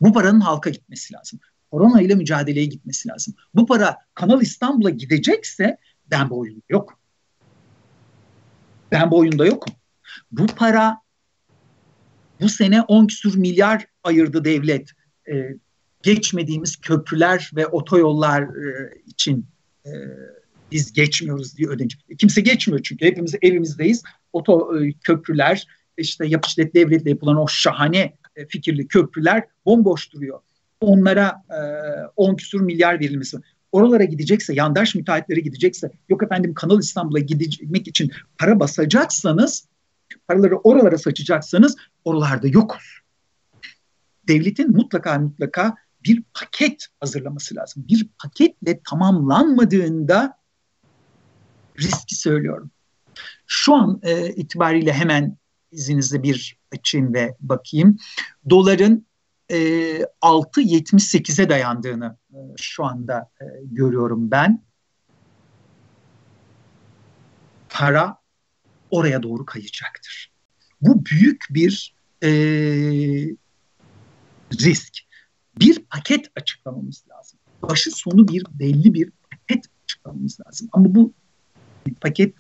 Bu paranın halka gitmesi lazım. Korona ile mücadeleye gitmesi lazım. Bu para Kanal İstanbul'a gidecekse ben bu oyunda yokum. Ben bu oyunda yokum. Bu para bu sene 10 küsur milyar ayırdı devlet. Ee, geçmediğimiz köprüler ve otoyollar e, için e, biz geçmiyoruz diye ödenecek. Kimse geçmiyor çünkü hepimiz evimizdeyiz. Oto e, köprüler, işte yapışlet devletle yapılan o şahane e, fikirli köprüler bomboş duruyor. Onlara e, 10 küsur milyar verilmesi. Oralara gidecekse, yandaş müteahhitlere gidecekse, yok efendim Kanal İstanbul'a gitmek için para basacaksanız, paraları oralara saçacaksanız oralarda yokuz. Devletin mutlaka mutlaka bir paket hazırlaması lazım. Bir paketle tamamlanmadığında riski söylüyorum. Şu an e, itibariyle hemen izninizle bir açayım ve bakayım. Doların e, 6.78'e dayandığını e, şu anda e, görüyorum ben. Para oraya doğru kayacaktır. Bu büyük bir e, risk. Bir paket açıklamamız lazım. Başı sonu bir belli bir paket açıklamamız lazım. Ama bu paket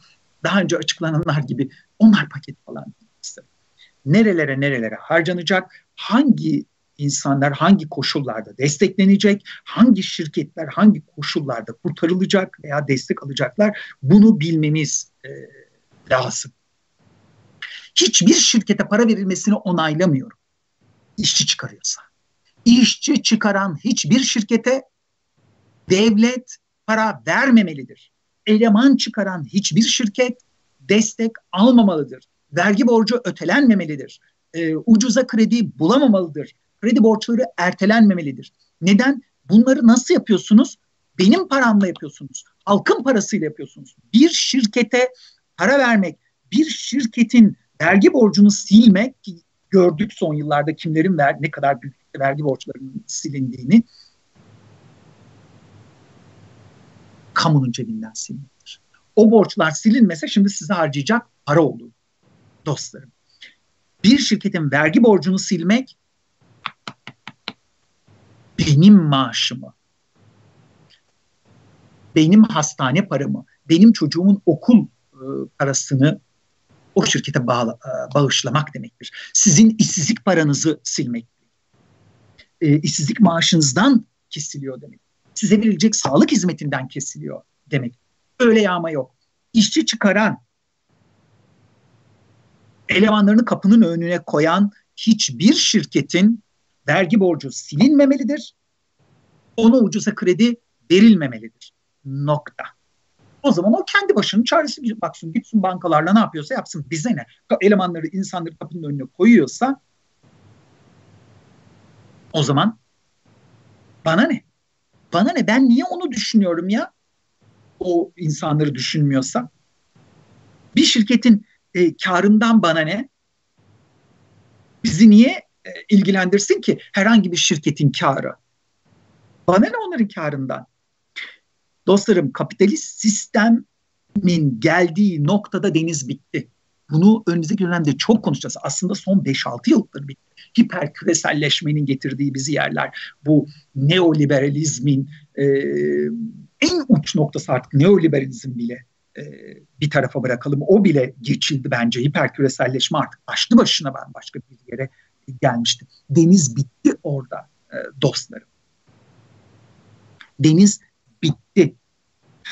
daha önce açıklananlar gibi onlar paket falan. Nerelere nerelere harcanacak, hangi insanlar hangi koşullarda desteklenecek, hangi şirketler hangi koşullarda kurtarılacak veya destek alacaklar bunu bilmemiz e, lazım. Hiçbir şirkete para verilmesini onaylamıyorum. İşçi çıkarıyorsa. İşçi çıkaran hiçbir şirkete devlet para vermemelidir eleman çıkaran hiçbir şirket destek almamalıdır. Vergi borcu ötelenmemelidir. E, ucuza kredi bulamamalıdır. Kredi borçları ertelenmemelidir. Neden? Bunları nasıl yapıyorsunuz? Benim paramla yapıyorsunuz. Halkın parasıyla yapıyorsunuz. Bir şirkete para vermek, bir şirketin vergi borcunu silmek gördük son yıllarda kimlerin ver, ne kadar büyük vergi borçlarının silindiğini kamunun cebinden silinir. O borçlar silinmese şimdi size harcayacak para olur dostlarım. Bir şirketin vergi borcunu silmek benim maaşımı, benim hastane paramı, benim çocuğumun okul e, parasını o şirkete bağla, e, bağışlamak demektir. Sizin işsizlik paranızı silmek. E, işsizlik maaşınızdan kesiliyor demek size verilecek sağlık hizmetinden kesiliyor demek. Öyle yağma yok. İşçi çıkaran, elemanlarını kapının önüne koyan hiçbir şirketin vergi borcu silinmemelidir. Ona ucuza kredi verilmemelidir. Nokta. O zaman o kendi başının çaresi baksın gitsin bankalarla ne yapıyorsa yapsın bize ne. Elemanları insanları kapının önüne koyuyorsa o zaman bana ne? Bana ne ben niye onu düşünüyorum ya? O insanları düşünmüyorsa. Bir şirketin e, karından bana ne? Bizi niye e, ilgilendirsin ki herhangi bir şirketin karı? Bana ne onların karından? Dostlarım kapitalist sistemin geldiği noktada deniz bitti. Bunu önümüzdeki dönemde çok konuşacağız. Aslında son 5-6 yıldır bitti. Hiper küreselleşmenin getirdiği bizi yerler. Bu neoliberalizmin e, en uç noktası artık neoliberalizm bile e, bir tarafa bırakalım. O bile geçildi bence. Hiper küreselleşme artık başlı başına ben başka bir yere gelmişti. Deniz bitti orada e, dostlarım. Deniz bitti.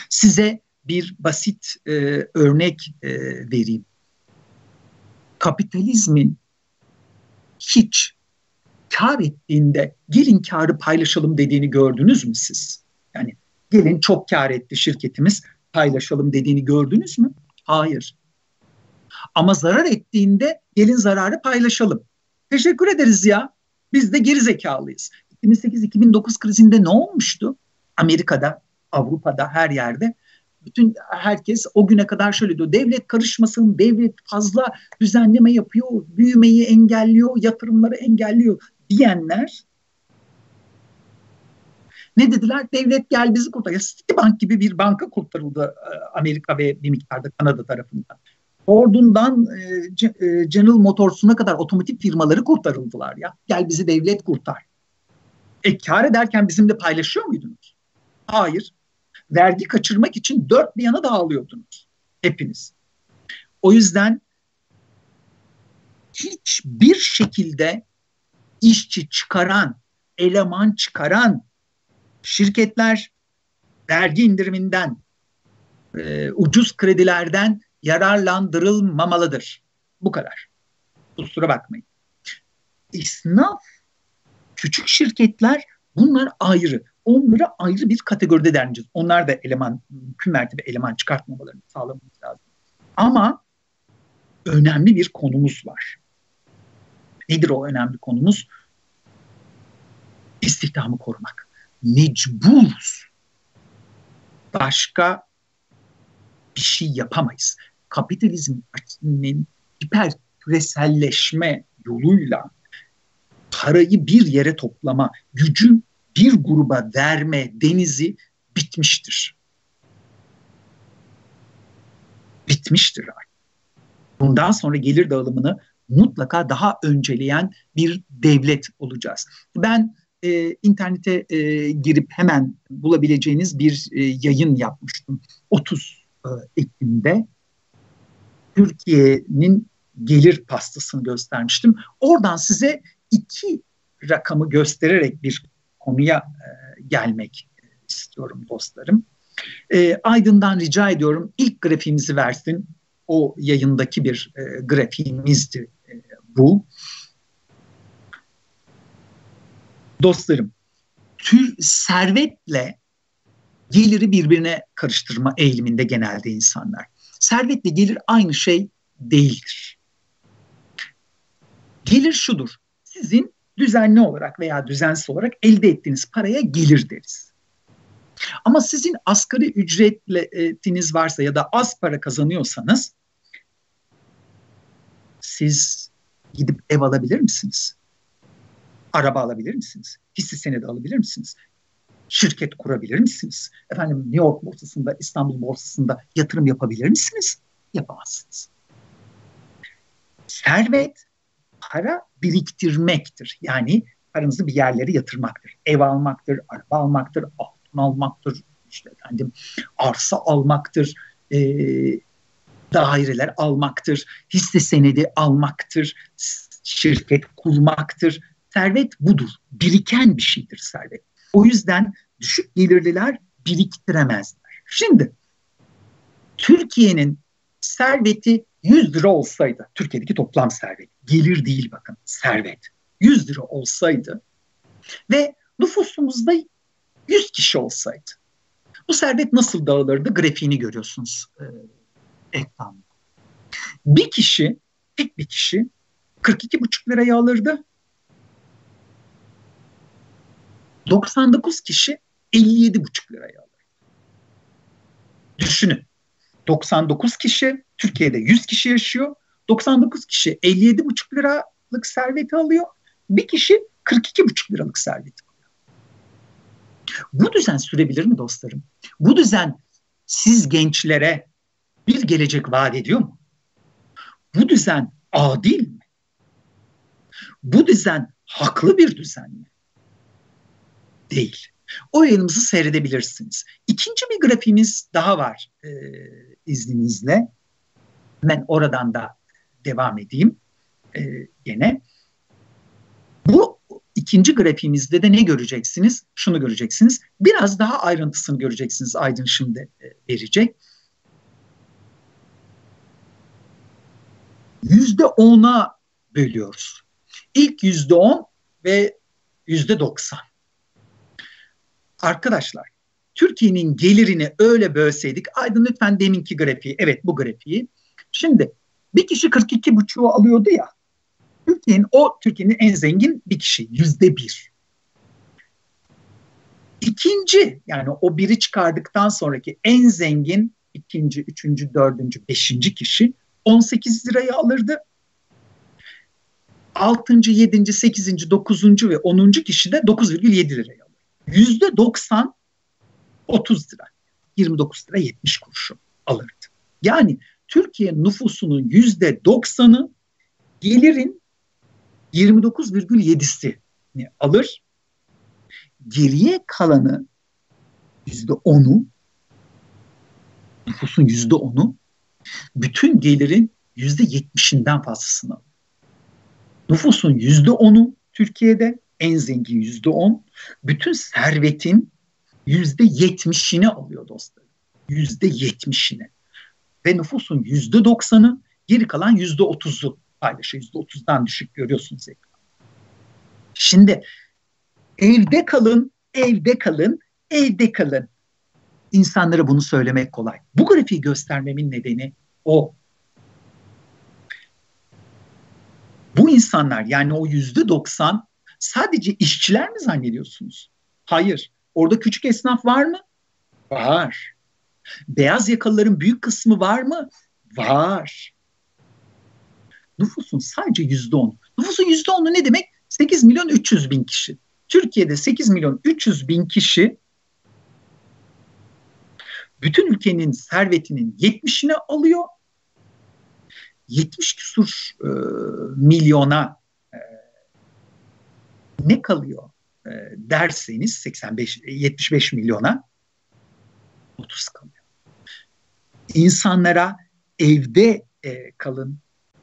Size bir basit e, örnek e, vereyim. Kapitalizmin hiç kar ettiğinde gelin karı paylaşalım dediğini gördünüz mü siz? Yani gelin çok kar etti şirketimiz paylaşalım dediğini gördünüz mü? Hayır. Ama zarar ettiğinde gelin zararı paylaşalım. Teşekkür ederiz ya. Biz de geri zekalıyız. 2008-2009 krizinde ne olmuştu? Amerika'da, Avrupa'da, her yerde bütün herkes o güne kadar şöyle diyor. Devlet karışmasın, devlet fazla düzenleme yapıyor, büyümeyi engelliyor, yatırımları engelliyor diyenler ne dediler? Devlet gel bizi kurtar. Citibank gibi bir banka kurtarıldı e, Amerika ve bir miktarda Kanada tarafından. Ford'undan e, e, General Motors'una kadar otomotiv firmaları kurtarıldılar ya. Gel bizi devlet kurtar. E kar ederken bizimle paylaşıyor muydunuz? Hayır. Vergi kaçırmak için dört bir yana dağılıyordunuz. Hepiniz. O yüzden hiçbir şekilde işçi çıkaran, eleman çıkaran şirketler vergi indiriminden, e, ucuz kredilerden yararlandırılmamalıdır. Bu kadar. Kusura bakmayın. İsnaf, küçük şirketler bunlar ayrı. Onları ayrı bir kategoride dereceğiz. Onlar da eleman, mümkün mertebe eleman çıkartmamalarını sağlamamız lazım. Ama önemli bir konumuz var. Nedir o önemli konumuz? İstihdamı korumak. Mecburuz. Başka bir şey yapamayız. Kapitalizmin hiper küreselleşme yoluyla parayı bir yere toplama, gücü bir gruba verme denizi bitmiştir. Bitmiştir artık. Bundan sonra gelir dağılımını mutlaka daha önceleyen bir devlet olacağız. Ben e, internete e, girip hemen bulabileceğiniz bir e, yayın yapmıştım. 30 e, Ekim'de Türkiye'nin gelir pastasını göstermiştim. Oradan size iki rakamı göstererek bir konuya e, gelmek istiyorum dostlarım. E, Aydın'dan rica ediyorum ilk grafiğimizi versin. O yayındaki bir e, grafiğimizdi e, bu. Dostlarım, tür servetle geliri birbirine karıştırma eğiliminde genelde insanlar. Servetle gelir aynı şey değildir. Gelir şudur. Sizin düzenli olarak veya düzensiz olarak elde ettiğiniz paraya gelir deriz. Ama sizin asgari ücretiniz varsa ya da az para kazanıyorsanız siz gidip ev alabilir misiniz? Araba alabilir misiniz? Hisse senedi alabilir misiniz? Şirket kurabilir misiniz? Efendim New York borsasında, İstanbul borsasında yatırım yapabilir misiniz? Yapamazsınız. Servet para biriktirmektir. Yani paranızı bir yerlere yatırmaktır. Ev almaktır, araba almaktır, altın almaktır, işte efendim arsa almaktır, e, daireler almaktır, hisse senedi almaktır, şirket kurmaktır. Servet budur. Biriken bir şeydir servet. O yüzden düşük gelirliler biriktiremezler. Şimdi Türkiye'nin serveti 100 lira olsaydı, Türkiye'deki toplam servet, gelir değil bakın, servet 100 lira olsaydı ve nüfusumuzda 100 kişi olsaydı, bu servet nasıl dağılırdı? Grafiğini görüyorsunuz e, ekranda. Bir kişi, tek bir kişi 42,5 liraya alırdı. 99 kişi 57,5 liraya alır. Düşünün. 99 kişi, Türkiye'de 100 kişi yaşıyor. 99 kişi 57,5 liralık serveti alıyor. Bir kişi 42,5 liralık serveti alıyor. Bu düzen sürebilir mi dostlarım? Bu düzen siz gençlere bir gelecek vaat ediyor mu? Bu düzen adil mi? Bu düzen haklı bir düzen mi? Değil. O yayınımızı seyredebilirsiniz. İkinci bir grafiğimiz daha var e, izninizle. Ben oradan da devam edeyim e, gene. Bu ikinci grafiğimizde de ne göreceksiniz? Şunu göreceksiniz. Biraz daha ayrıntısını göreceksiniz. Aydın şimdi e, verecek. Yüzde ona bölüyoruz. İlk yüzde on ve yüzde doksan. Arkadaşlar Türkiye'nin gelirini öyle bölseydik, Aydın lütfen deminki grafiği, evet bu grafiği. Şimdi bir kişi 42 buçuğu alıyordu ya. Türkiye'nin o Türkiye'nin en zengin bir kişi yüzde bir. İkinci yani o biri çıkardıktan sonraki en zengin ikinci, üçüncü, dördüncü, beşinci kişi 18 lirayı alırdı. Altıncı, yedinci, sekizinci, dokuzuncu ve onuncu kişi de 9,7 lirayı alır. Yüzde 90 30 lira. 29 lira 70 kuruşu alırdı. Yani Türkiye nüfusunun yüzde 90'ı gelirin 29,7'sini alır. Geriye kalanı yüzde 10'u nüfusun yüzde 10'u bütün gelirin yüzde 70'inden fazlasını alır. Nüfusun yüzde 10'u Türkiye'de en zengin yüzde 10. Bütün servetin yüzde 70'ini alıyor dostlarım. Yüzde 70'ini ve nüfusun yüzde doksanı geri kalan yüzde otuzu paylaşıyor. Yüzde otuzdan düşük görüyorsunuz. Şimdi evde kalın, evde kalın, evde kalın. İnsanlara bunu söylemek kolay. Bu grafiği göstermemin nedeni o. Bu insanlar yani o yüzde doksan sadece işçiler mi zannediyorsunuz? Hayır. Orada küçük esnaf var mı? Var. Beyaz yakalıların büyük kısmı var mı? Var. Nüfusun sadece yüzde on. Nüfusun yüzde onu ne demek? 8 milyon 300 bin kişi. Türkiye'de 8 milyon 300 bin kişi bütün ülkenin servetinin 70'ini alıyor. 70 küsur e, milyona e, ne kalıyor e, derseniz 85 75 milyona 30 kalıyor insanlara evde e, kalın,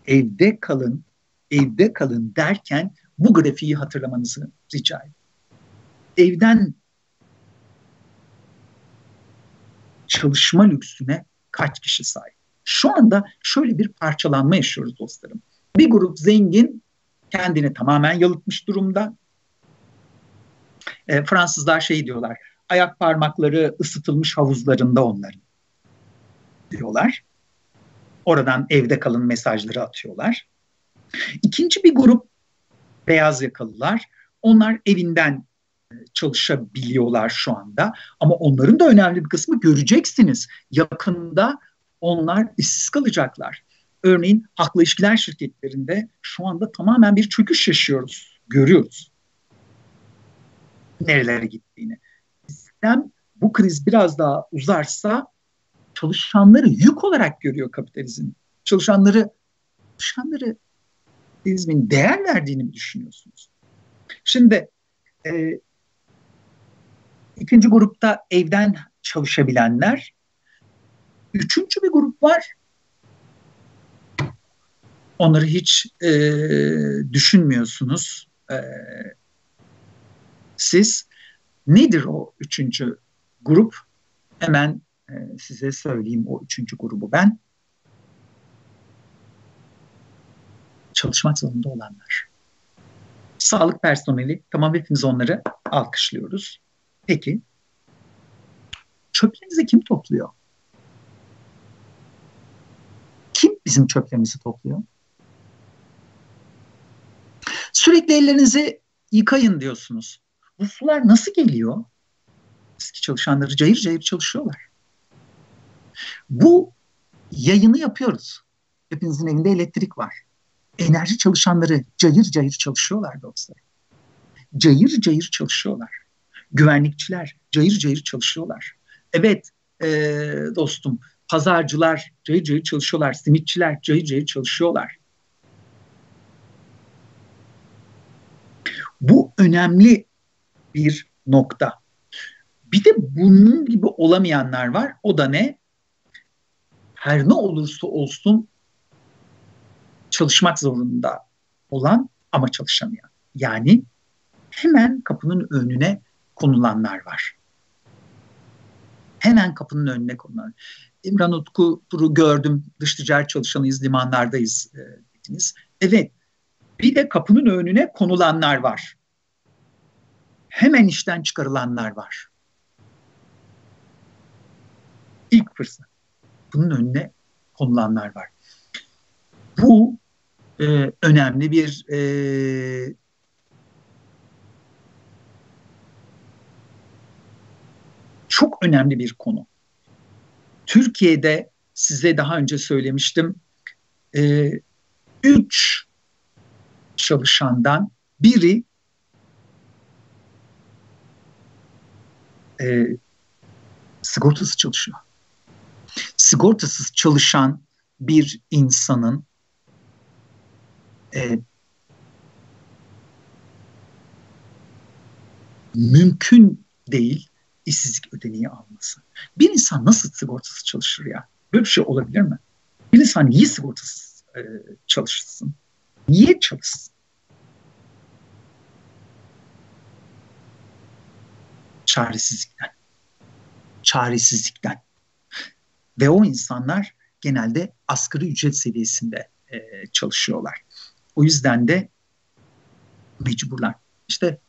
evde kalın, evde kalın derken bu grafiği hatırlamanızı rica ediyorum. Evden çalışma lüksüne kaç kişi sahip? Şu anda şöyle bir parçalanma yaşıyoruz dostlarım. Bir grup zengin kendini tamamen yalıtmış durumda. E, Fransızlar şey diyorlar, ayak parmakları ısıtılmış havuzlarında onların diyorlar. Oradan evde kalın mesajları atıyorlar. İkinci bir grup beyaz yakalılar. Onlar evinden e, çalışabiliyorlar şu anda. Ama onların da önemli bir kısmı göreceksiniz. Yakında onlar işsiz kalacaklar. Örneğin haklı ilişkiler şirketlerinde şu anda tamamen bir çöküş yaşıyoruz. Görüyoruz. Nerelere gittiğini. Sistem bu kriz biraz daha uzarsa çalışanları yük olarak görüyor kapitalizm. Çalışanları çalışanları kapitalizmin değer verdiğini mi düşünüyorsunuz? Şimdi e, ikinci grupta evden çalışabilenler. Üçüncü bir grup var. Onları hiç e, düşünmüyorsunuz. E, siz nedir o üçüncü grup? Hemen e, size söyleyeyim o üçüncü grubu ben. Çalışmak zorunda olanlar. Sağlık personeli, tamam hepimiz onları alkışlıyoruz. Peki, çöplerinizi kim topluyor? Kim bizim çöplerimizi topluyor? Sürekli ellerinizi yıkayın diyorsunuz. Bu sular nasıl geliyor? Eski çalışanları cayır cayır çalışıyorlar. Bu yayını yapıyoruz. Hepinizin evinde elektrik var. Enerji çalışanları cayır cayır çalışıyorlar dostlar. Cayır cayır çalışıyorlar. Güvenlikçiler cayır cayır çalışıyorlar. Evet e, dostum pazarcılar cayır cayır çalışıyorlar. Simitçiler cayır cayır çalışıyorlar. Bu önemli bir nokta. Bir de bunun gibi olamayanlar var. O da ne? Her ne olursa olsun çalışmak zorunda olan ama çalışamayan. Yani hemen kapının önüne konulanlar var. Hemen kapının önüne konulan. İmran Utku Tur'u gördüm. Dış ticaret çalışanıyız, limanlardayız e, dediniz. Evet. Bir de kapının önüne konulanlar var. Hemen işten çıkarılanlar var. İlk fırsat. Bunun önüne konulanlar var. Bu e, önemli bir e, çok önemli bir konu. Türkiye'de size daha önce söylemiştim. E, üç çalışandan biri e, sigortasız çalışıyor. Sigortasız çalışan bir insanın e, mümkün değil işsizlik ödeneği alması. Bir insan nasıl sigortasız çalışır ya? Böyle bir şey olabilir mi? Bir insan niye sigortasız e, çalışsın? Niye çalışsın? Çaresizlikten. Çaresizlikten. Ve o insanlar genelde asgari ücret seviyesinde e, çalışıyorlar. O yüzden de mecburlar. İşte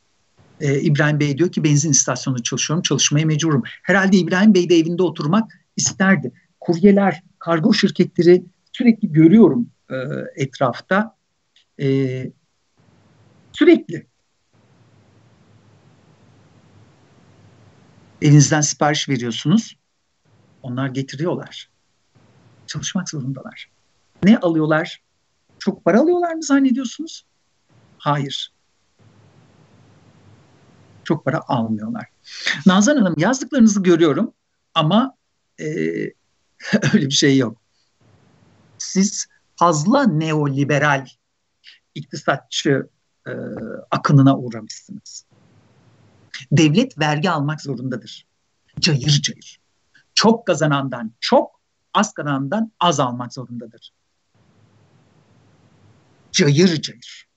e, İbrahim Bey diyor ki benzin istasyonunda çalışıyorum, çalışmaya mecburum. Herhalde İbrahim Bey de evinde oturmak isterdi. Kuryeler, kargo şirketleri sürekli görüyorum e, etrafta. E, sürekli. Elinizden sipariş veriyorsunuz. Onlar getiriyorlar. Çalışmak zorundalar. Ne alıyorlar? Çok para alıyorlar mı zannediyorsunuz? Hayır çok para almıyorlar. Nazan Hanım yazdıklarınızı görüyorum ama e, öyle bir şey yok. Siz fazla neoliberal iktisatçı e, akınına uğramışsınız. Devlet vergi almak zorundadır. Cayır cayır. Çok kazanandan çok, az kazanandan az almak zorundadır. Cayır cayır.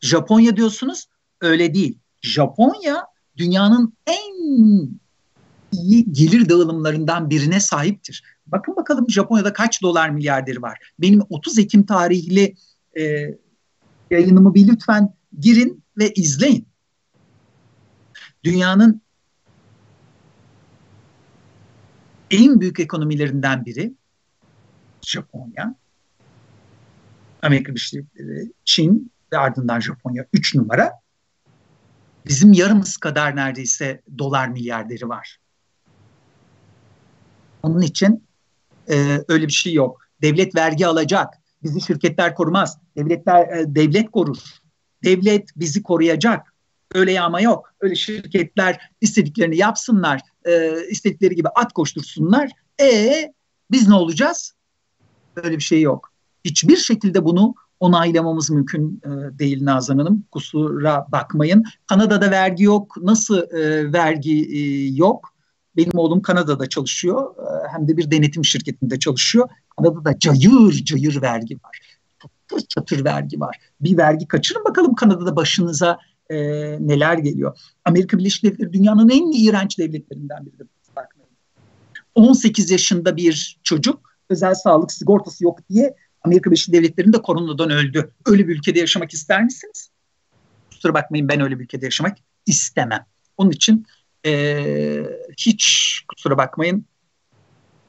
Japonya diyorsunuz, öyle değil. Japonya dünyanın en iyi gelir dağılımlarından birine sahiptir. Bakın bakalım Japonya'da kaç dolar milyarderi var. Benim 30 Ekim tarihli e, yayınımı bir lütfen girin ve izleyin. Dünyanın en büyük ekonomilerinden biri Japonya. Amerika Birleşik Devletleri, Çin ve ardından Japonya 3 numara bizim yarımız kadar neredeyse dolar milyarderi var. Onun için e, öyle bir şey yok. Devlet vergi alacak. Bizi şirketler korumaz. Devletler e, devlet korur. Devlet bizi koruyacak. Öyle yağma yok. Öyle şirketler istediklerini yapsınlar. E, istedikleri gibi at koştursunlar. E biz ne olacağız? Öyle bir şey yok. Hiçbir şekilde bunu onaylamamız mümkün e, değil Nazan Hanım. Kusura bakmayın. Kanada'da vergi yok. Nasıl e, vergi e, yok? Benim oğlum Kanada'da çalışıyor. E, hem de bir denetim şirketinde çalışıyor. Kanada'da cayır cayır vergi var. Çatır çatır vergi var. Bir vergi kaçırın bakalım Kanada'da başınıza e, neler geliyor. Amerika Birleşik Devletleri dünyanın en iğrenç devletlerinden biri. Bakmayın. 18 yaşında bir çocuk özel sağlık sigortası yok diye Amerika Birleşik Devletleri'nde koronadan öldü. Öyle bir ülkede yaşamak ister misiniz? Kusura bakmayın ben öyle bir ülkede yaşamak istemem. Onun için e, hiç kusura bakmayın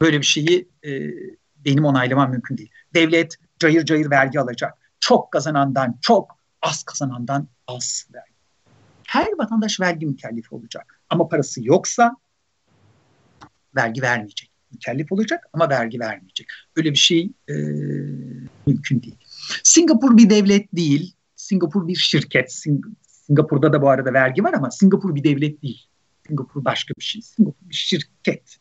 böyle bir şeyi e, benim onaylamam mümkün değil. Devlet cayır cayır vergi alacak. Çok kazanandan çok, az kazanandan az vergi. Her vatandaş vergi mükellefi olacak. Ama parası yoksa vergi vermeyecek. Mükellef olacak ama vergi vermeyecek. Öyle bir şey e, mümkün değil. Singapur bir devlet değil. Singapur bir şirket. Sing Singapur'da da bu arada vergi var ama Singapur bir devlet değil. Singapur başka bir şey. Singapur bir şirket.